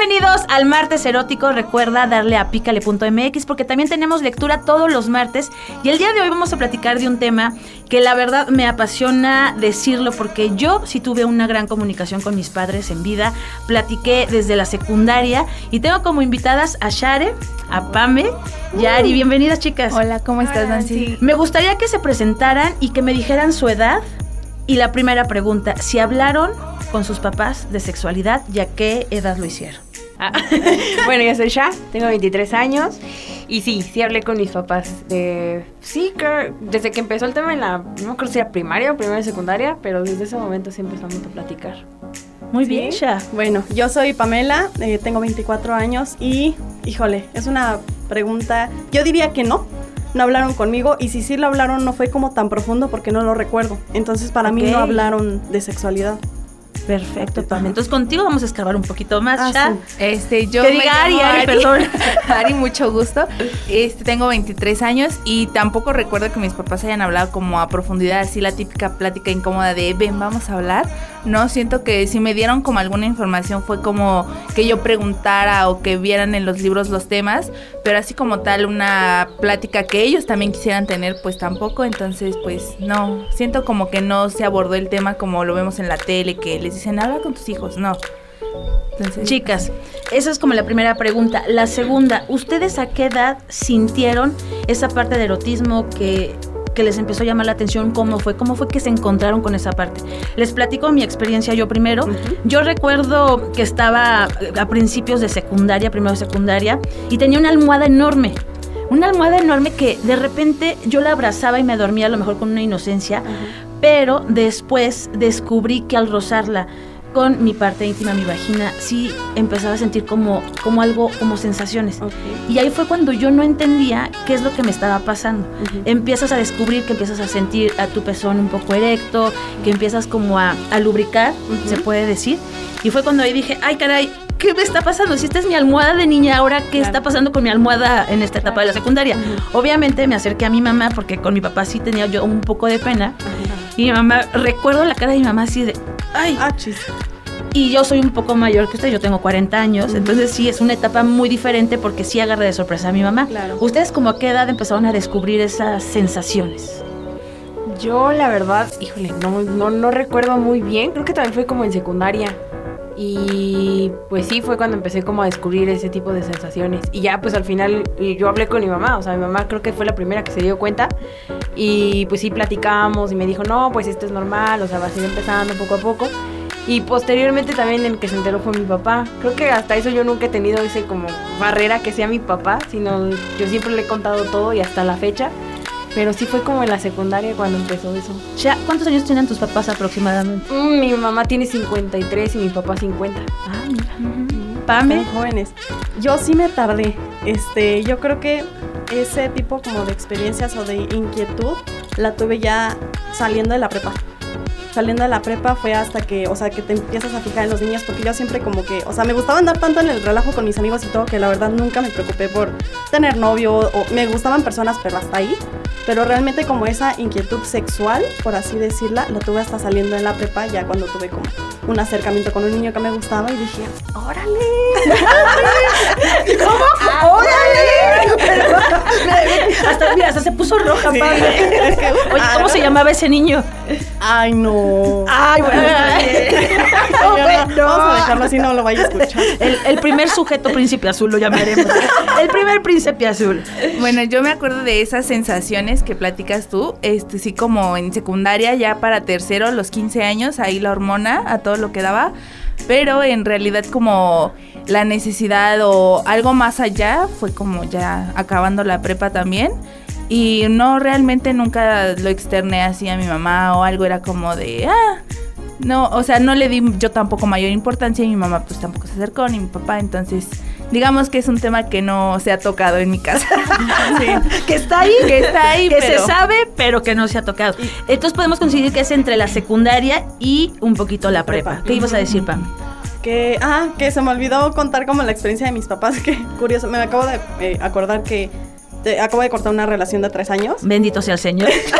Bienvenidos al martes erótico. Recuerda darle a pícale.mx porque también tenemos lectura todos los martes. Y el día de hoy vamos a platicar de un tema que la verdad me apasiona decirlo porque yo sí tuve una gran comunicación con mis padres en vida. Platiqué desde la secundaria y tengo como invitadas a Share, a Pame y a Ari. Bienvenidas, chicas. Hola, ¿cómo estás, Nancy? Me gustaría que se presentaran y que me dijeran su edad. Y la primera pregunta, si hablaron con sus papás de sexualidad y a qué edad lo hicieron. Ah, bueno, yo soy Sha, tengo 23 años y sí, sí hablé con mis papás. De, sí, creo, desde que empezó el tema en la, no acuerdo si era primaria o primera y secundaria, pero desde ese momento sí empezamos a platicar. Muy ¿Sí? bien, Sha. Bueno, yo soy Pamela, eh, tengo 24 años y, híjole, es una pregunta, yo diría que no, no hablaron conmigo y si sí lo hablaron no fue como tan profundo porque no lo recuerdo. Entonces para mí no hablaron de sexualidad. Perfecto, Pame. Entonces contigo vamos a escarbar un poquito más, Ah, Sha. sí. Este, yo me diga Ari, llamo Ari, perdón. Ari, mucho gusto. Este, tengo 23 años y tampoco recuerdo que mis papás hayan hablado como a profundidad, así la típica plática incómoda de ven, vamos a hablar. No, siento que si me dieron como alguna información fue como que yo preguntara o que vieran en los libros los temas, pero así como tal una plática que ellos también quisieran tener, pues tampoco. Entonces, pues no, siento como que no se abordó el tema como lo vemos en la tele, que les dicen habla con tus hijos, no. Entonces, Chicas, esa es como la primera pregunta. La segunda, ¿ustedes a qué edad sintieron esa parte de erotismo que, que les empezó a llamar la atención? ¿Cómo fue? ¿Cómo fue que se encontraron con esa parte? Les platico mi experiencia yo primero. Yo recuerdo que estaba a principios de secundaria, primero secundaria, y tenía una almohada enorme. Una almohada enorme que de repente yo la abrazaba y me dormía a lo mejor con una inocencia, pero después descubrí que al rozarla con mi parte íntima, mi vagina, sí empezaba a sentir como, como algo, como sensaciones. Y ahí fue cuando yo no entendía qué es lo que me estaba pasando. Empiezas a descubrir que empiezas a sentir a tu pezón un poco erecto, que empiezas como a, a lubricar, se puede decir. Y fue cuando ahí dije, ay caray, ¿qué me está pasando? Si esta es mi almohada de niña, ahora qué está pasando con mi almohada en esta etapa de la secundaria. Obviamente me acerqué a mi mamá porque con mi papá sí tenía yo un poco de pena. Y mi mamá, recuerdo la cara de mi mamá así de, ay. Ah, chis. Y yo soy un poco mayor que usted, yo tengo 40 años, entonces sí es una etapa muy diferente porque sí agarré de sorpresa a mi mamá. Claro. ¿Ustedes como a qué edad empezaron a descubrir esas sensaciones? Yo, la verdad, híjole, no, no, no recuerdo muy bien. Creo que también fue como en secundaria. Y pues sí, fue cuando empecé como a descubrir ese tipo de sensaciones. Y ya pues al final yo hablé con mi mamá, o sea, mi mamá creo que fue la primera que se dio cuenta. Y pues sí platicamos y me dijo, no, pues esto es normal, o sea, va a ir empezando poco a poco. Y posteriormente también el que se enteró fue mi papá. Creo que hasta eso yo nunca he tenido ese como barrera que sea mi papá, sino yo siempre le he contado todo y hasta la fecha. Pero sí fue como en la secundaria cuando empezó eso. Ya, ¿Cuántos años tienen tus papás aproximadamente? Mm, mi mamá tiene 53 y mi papá 50. Ah, mira. Pame. Jóvenes. Yo sí me tardé. Este, yo creo que ese tipo como de experiencias o de inquietud la tuve ya saliendo de la prepa. Saliendo de la prepa fue hasta que, o sea, que te empiezas a fijar en los niños, porque yo siempre como que, o sea, me gustaba andar tanto en el relajo con mis amigos y todo, que la verdad nunca me preocupé por tener novio, o me gustaban personas, pero hasta ahí. Pero realmente como esa inquietud sexual, por así decirla, la tuve hasta saliendo en la prepa, ya cuando tuve como un acercamiento con un niño que me gustaba y dije, ¡órale! ¿Cómo? ¡Órale! hasta, mira, hasta se puso roja, que, Oye, ah, ¿cómo no. se llamaba ese niño? Ay, no. Ay, bueno. No, no, Vamos a dejarlo así, no lo vaya a escuchar. El, el primer sujeto príncipe azul lo llamaremos. El primer príncipe azul. Bueno, yo me acuerdo de esas sensaciones que platicas tú, este sí como en secundaria, ya para tercero, los 15 años, ahí la hormona a todo lo que daba, pero en realidad como la necesidad o algo más allá fue como ya acabando la prepa también. Y no realmente nunca lo externé así a mi mamá o algo, era como de, ah, no, o sea, no le di yo tampoco mayor importancia y mi mamá pues tampoco se acercó, ni mi papá, entonces digamos que es un tema que no se ha tocado en mi casa. Que está ahí. Que está ahí, Que pero- se sabe, pero que no se ha tocado. Entonces podemos coincidir que es entre la secundaria y un poquito la prepa. Prepa. ¿Qué ibas a decir, Pam? Que, ah, que se me olvidó contar como la experiencia de mis papás, que curioso, me acabo de eh, acordar que te- acabo de cortar una relación de tres años. Bendito sea el Señor.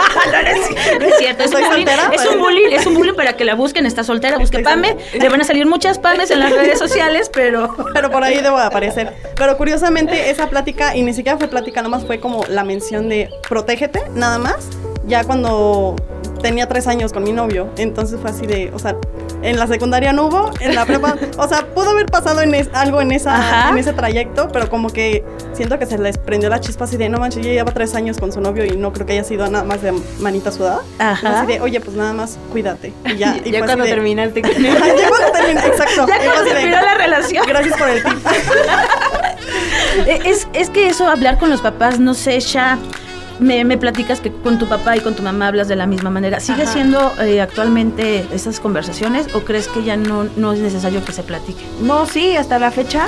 no, no es, no es cierto. Es un, bullying, soltera, es un bullying, es un bullying para que la busquen. Está soltera, busque Pame. Le van a salir muchas Pames en las redes sociales, pero. Pero por ahí debo de aparecer. Pero curiosamente esa plática, y ni siquiera fue plática, nomás fue como la mención de protégete, nada más. Ya cuando tenía tres años con mi novio. Entonces fue así de, o sea, en la secundaria no hubo, en la prepa, o sea, pudo haber pasado en es- algo en, esa, Ajá. en ese trayecto, pero como que siento que se les prendió la chispa así de, no manches, ya lleva tres años con su novio y no creo que haya sido nada más de manita sudada. Ajá. Así de, oye, pues nada más cuídate. Y ya, y ya cuando de- terminaste ya cuando terminé, exacto. Ya cuando de, terminó la relación. Gracias por el tip. Eh, Es, es que eso, hablar con los papás, no sé, ya. Me, me platicas que con tu papá y con tu mamá hablas de la misma manera. ¿Sigue Ajá. siendo eh, actualmente esas conversaciones o crees que ya no, no es necesario que se platique? No, sí, hasta la fecha.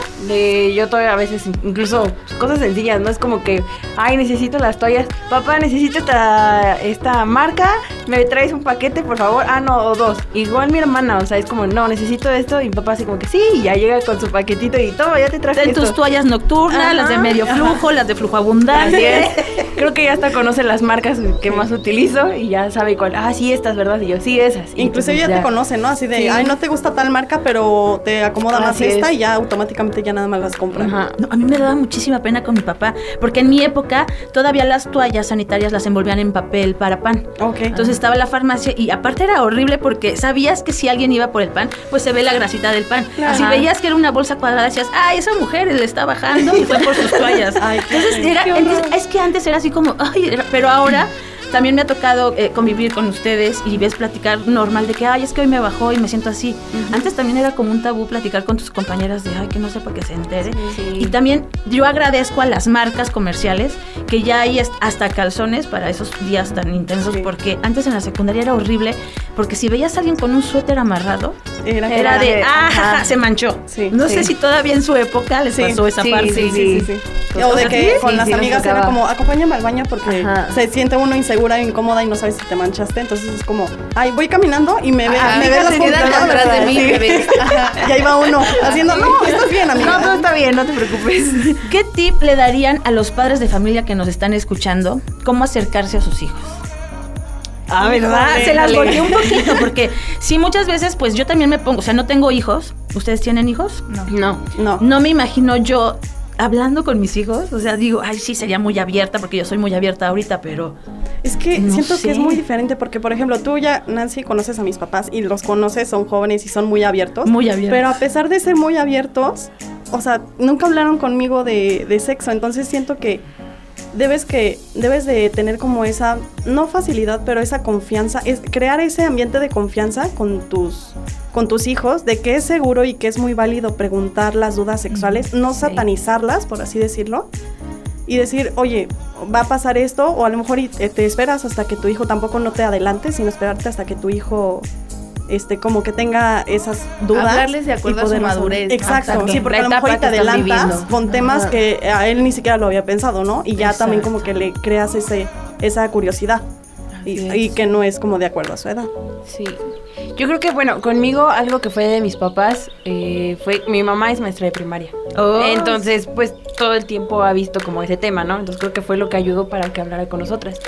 Yo todavía a veces, incluso cosas sencillas, ¿no? Es como que, ay, necesito las toallas. Papá, necesito esta, esta marca. ¿Me traes un paquete, por favor? Ah, no, o dos. Igual mi hermana, o sea, es como, no, necesito esto. Y mi papá así como que, sí, y ya llega con su paquetito y todo, ya te traje De esto. tus toallas nocturnas, Ajá, las de medio ajá. flujo, las de flujo Así abundante. es. Creo que ya hasta conoce las marcas que más utilizo y ya sabe cuál. Ah, sí, estas, ¿verdad? Y yo, sí, esas. Y Inclusive ya, te conocen, ¿no? Así de, Sí. ay, no te gusta tal marca, pero te acomoda más esta es. y ya automáticamente ya nada más las compran. Ajá. No, a mí me daba muchísima pena con mi papá, porque en mi época todavía las toallas sanitarias las envolvían en papel para pan. Ok. Entonces estaba la farmacia y aparte era horrible porque sabías que si alguien iba por el pan, pues se ve la grasita del pan. Claro. Si veías que era una bolsa cuadrada, decías, ah, esa mujer le está bajando y fue por sus toallas. Ay, Entonces, era- entonces, es que antes era así como, pero ahora también me ha tocado eh, convivir con ustedes y ves platicar normal de que, ay, es que hoy me bajó y me siento así. Antes también era como un tabú platicar con tus compañeras de, ay, que no sepa que se entere. Sí. Y también yo agradezco a las marcas comerciales que ya hay hasta calzones para esos días tan intensos, Sí. porque antes en la secundaria era horrible, porque si veías a alguien con un suéter amarrado, Era, era de, de, ah, ajá. se manchó. Sí, no sí. sé si todavía en su época les Sí, pasó esa sí, parte. sí, Sí, sí, sí. O de que sí, con sí, las sí, amigas era como, acompáñame al baño porque Ajá. se siente uno insegura, incómoda y no sabes si te manchaste. Entonces es como, ay, voy caminando y me ve, Ajá, me ve las atrás de mí, Sí. Y ahí va uno haciendo, no, estás bien, amiga. No, todo está bien, no te preocupes. ¿Qué tip le darían a los padres de familia que nos están escuchando cómo acercarse a sus hijos? Ah, ¿verdad? Se las volteé un poquito porque sí, muchas veces pues yo también me pongo, o sea, no tengo hijos. ¿Ustedes tienen hijos? No. No. No. No me imagino yo hablando con mis hijos, o sea, digo, ay, sí, sería muy abierta porque yo soy muy abierta ahorita, pero Es que No siento sé. que es muy diferente porque, por ejemplo, tú ya, Nancy, conoces a mis papás y los conoces, son jóvenes y son muy abiertos. Muy abiertos. Pero a pesar de ser muy abiertos, o sea, nunca hablaron conmigo de, de sexo. Entonces siento que debes que debes de tener como esa no facilidad, pero esa confianza, es crear ese ambiente de confianza con tus con tus hijos de que es seguro y que es muy válido preguntar las dudas sexuales, no sí. satanizarlas, por así decirlo. Y decir, oye, va a pasar esto, o a lo mejor te esperas hasta que tu hijo tampoco no te adelante, sino esperarte hasta que tu hijo este como que tenga esas dudas. Hablarles de acuerdo y a su poder madurez. Exacto, Exacto. sí, porque a lo mejor te adelantas con temas Ajá. que a él ni siquiera lo había pensado, ¿no? Y ya también como que le creas ese esa curiosidad. Y, y que no es como de acuerdo a su edad. Sí. Yo creo que, bueno, conmigo algo que fue de mis papás eh, fue, mi mamá es maestra de primaria. Oh. Entonces, pues todo el tiempo ha visto como ese tema, ¿no? Entonces creo que fue lo que ayudó para que hablara con nosotras.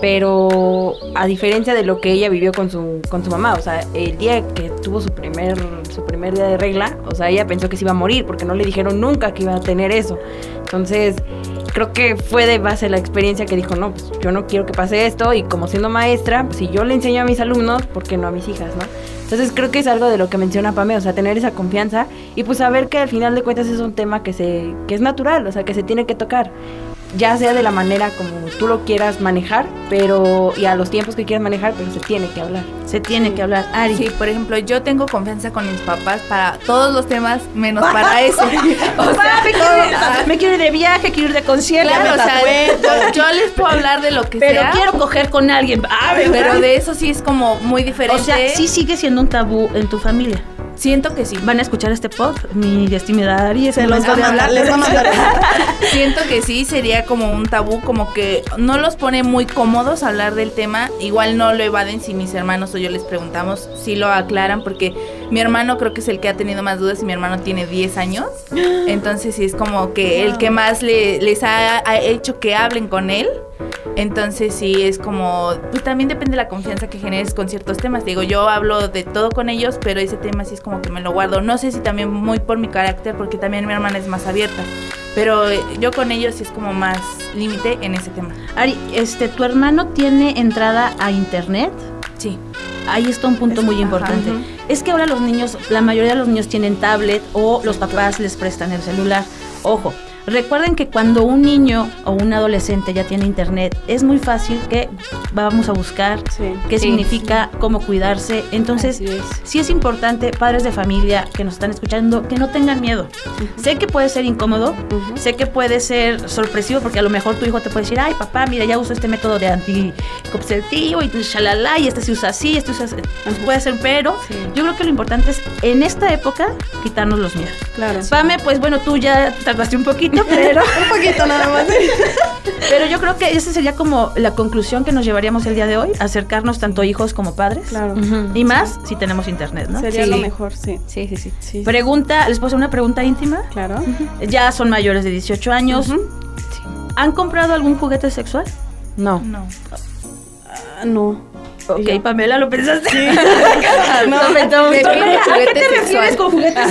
Pero a diferencia de lo que ella vivió con su, con su mamá, o sea, el día que tuvo su primer, su primer día de regla, o sea, ella pensó que se iba a morir porque no le dijeron nunca que iba a tener eso. Entonces, creo que fue de base la experiencia que dijo, no, pues yo no quiero que pase esto y como siendo maestra, pues, si yo le enseño a mis alumnos, ¿por qué no a mis hijas, no? Entonces creo que es algo de lo que menciona Pame, o sea, tener esa confianza y pues saber que al final de cuentas es un tema que se que es natural, o sea, que se tiene que tocar. Ya sea de la manera como tú lo quieras manejar, pero y a los tiempos que quieras manejar, pero se tiene que hablar. Se tiene que hablar. Ari. Sí, por ejemplo, yo tengo confianza con mis papás para todos los temas, menos para ese. O sea, me, quiero, ir- me quiero ir de viaje, quiero ir de concierto. Claro, o sea, yo, yo les puedo hablar de lo que pero sea. quiero coger con alguien. Ah, pero de eso sí es como muy diferente. O sea, sí sigue siendo un tabú en tu familia. Siento que sí. Van a escuchar este pod, mi estimada Ari. Se los momento va a hablar. les va a mandar. Siento que sí sería como un tabú, como que no los pone muy cómodos hablar del tema. Igual no lo evaden si mis hermanos o yo les preguntamos, sí lo aclaran, porque mi hermano creo que es el que ha tenido más dudas y mi hermano tiene 10 años. Entonces sí es como que el que más le- les ha, ha hecho que hablen con él. Entonces sí es como, pues también depende de la confianza que generes con ciertos temas. Digo, yo hablo de todo con ellos, pero ese tema sí es como que me lo guardo. No sé si también muy por mi carácter, porque también mi hermana es más abierta. Pero eh, yo con ellos sí es como más límite en ese tema. Ari, este, ¿tu hermano tiene entrada a internet? Sí. Ahí está un punto muy ajá. importante. Es que ahora los niños, la mayoría de los niños tienen tablet o los papás les prestan el celular. Ojo, recuerden que cuando un niño o un adolescente ya tiene internet, es muy fácil que vamos a buscar qué Sí. significa, cómo cuidarse. Entonces, sí es importante, padres de familia que nos están escuchando, que no tengan miedo. Sé que puede ser incómodo, sé que puede ser sorpresivo, porque a lo mejor tu hijo te puede decir, ay papá, mira, ya uso este método de anticonceptivo y shalala, y este se usa así, este se usa así. Puede ser, pero yo creo que lo importante es, en esta época, quitarnos los miedos. Claro. Pame, pues bueno, tú ya tardaste un poquito, pero... un poquito nada más. Pero yo creo que esa sería como la conclusión que nos llevaríamos el día de hoy, acercarnos tanto hijos como padres. Claro. Y más si tenemos internet, ¿no? Sería Sí. lo mejor, sí. Sí, sí, sí. Pregunta, ¿les puedo hacer una pregunta íntima? Claro. Ya son mayores de 18 años. ¿Han comprado algún juguete sexual? No. No. No. Ok, Pamela, ¿lo pensaste? No, no, define Pamela, ¿A qué te refieres con juguetes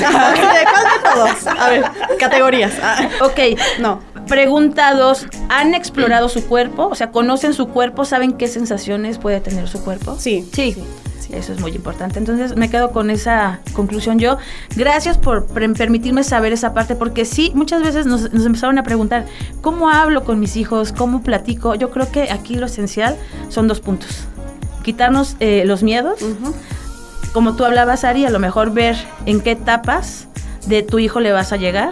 todos? A ver, categorías. Ah, Ok, No. pregunta dos. ¿Han explorado su cuerpo? O sea, ¿conocen su cuerpo? ¿Saben qué sensaciones puede tener su cuerpo? Sí. Sí. Eso es muy importante. Entonces me quedo con esa conclusión yo. Gracias por permitirme saber esa parte, porque sí, muchas veces nos, nos empezaron a preguntar, ¿cómo hablo con mis hijos? ¿Cómo platico? Yo creo que aquí lo esencial son dos puntos. Quitarnos eh, los miedos, como tú hablabas, Ari, a lo mejor ver en qué etapas de tu hijo le vas a llegar.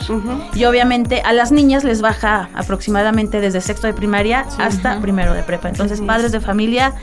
Y obviamente a las niñas les baja aproximadamente desde sexto de primaria hasta primero de prepa. Entonces, padres de familia,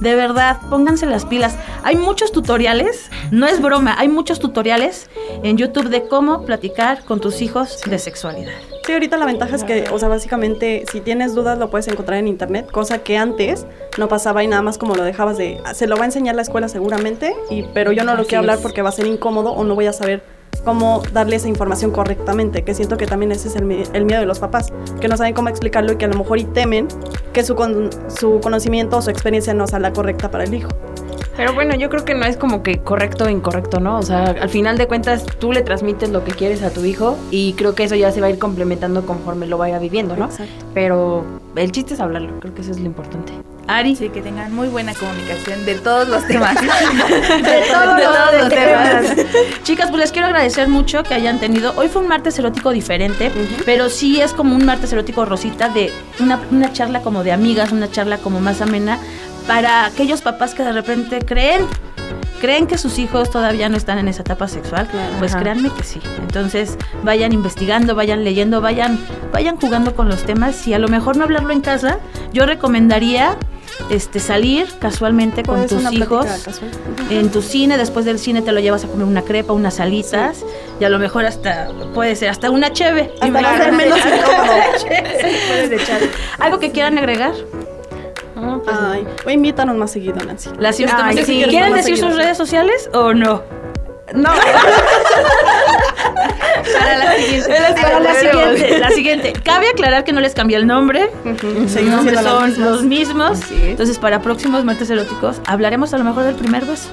de verdad, pónganse las pilas. Hay muchos tutoriales, no es broma, hay muchos tutoriales en YouTube de cómo platicar con tus hijos de sexualidad. Sí, ahorita la ventaja es que, o sea, básicamente, si tienes dudas lo puedes encontrar en internet, cosa que antes no pasaba y nada más como lo dejabas de, "Ah, se lo va a enseñar la escuela seguramente, y, pero yo no lo Así quiero hablar porque va a ser incómodo o no voy a saber cómo darle esa información correctamente, que siento que también ese es el miedo de los papás, que no saben cómo explicarlo y que a lo mejor y temen que su, con- su conocimiento o su experiencia no sea la correcta para el hijo. Pero bueno, yo creo que no es como que correcto o incorrecto, ¿no? O sea, al final de cuentas tú le transmites lo que quieres a tu hijo y creo que eso ya se va a ir complementando conforme lo vaya viviendo, ¿no? Exacto. Pero el chiste es hablarlo, creo que eso es lo importante. Ari, Sí, que tengan muy buena comunicación de todos los temas. de todos los temas. Chicas, pues les quiero agradecer mucho que hayan tenido. Hoy fue un martes erótico diferente, pero sí es como un martes erótico rosita de una, una charla como de amigas, una charla como más amena para aquellos papás que de repente creen. ¿Creen que sus hijos todavía no están en esa etapa sexual? Pues Ajá. créanme que sí. Entonces vayan investigando, vayan leyendo, vayan, vayan jugando con los temas. Y a lo mejor no hablarlo en casa, yo recomendaría este salir casualmente con Puede ser tus hijos en tu cine, después del cine te lo llevas a comer una crepa, unas alitas y a lo mejor hasta puede ser hasta una cheve. Hasta ser menos echar. ¿Algo que quieran agregar? No, pues no. Ay, o invítanos más seguido, Nancy. Las Ay, sí, ¿Quieren más decir sus redes sociales o no? No. Para la siguiente. Para la siguiente, la siguiente. Cabe aclarar que no les cambié el nombre. Siendo las son mismas. los mismos. Entonces, para próximos martes eróticos, hablaremos a lo mejor del primer beso.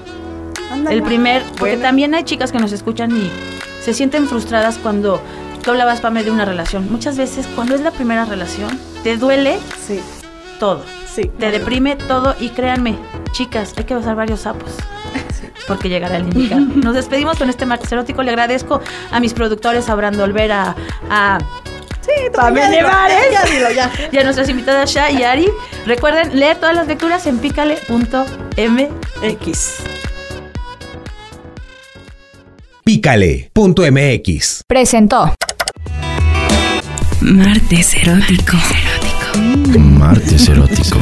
Ándale. El primer, porque también hay chicas que nos escuchan y se sienten frustradas cuando tú hablabas, Pame, de una relación. Muchas veces, cuando es la primera relación, te duele Sí, todo. Sí. Te deprime todo y créanme, chicas, hay que besar varios sapos. Porque llegará el indicado. Nos despedimos con este martes erótico. Le agradezco a mis productores, a Brando Olvera, a Pamela ya dilo, ya. y a nuestras invitadas Sha y Ari. Recuerden leer todas las lecturas en pícale.mx. Pícale.mx. Presentó. Martes erótico. Martes erótico.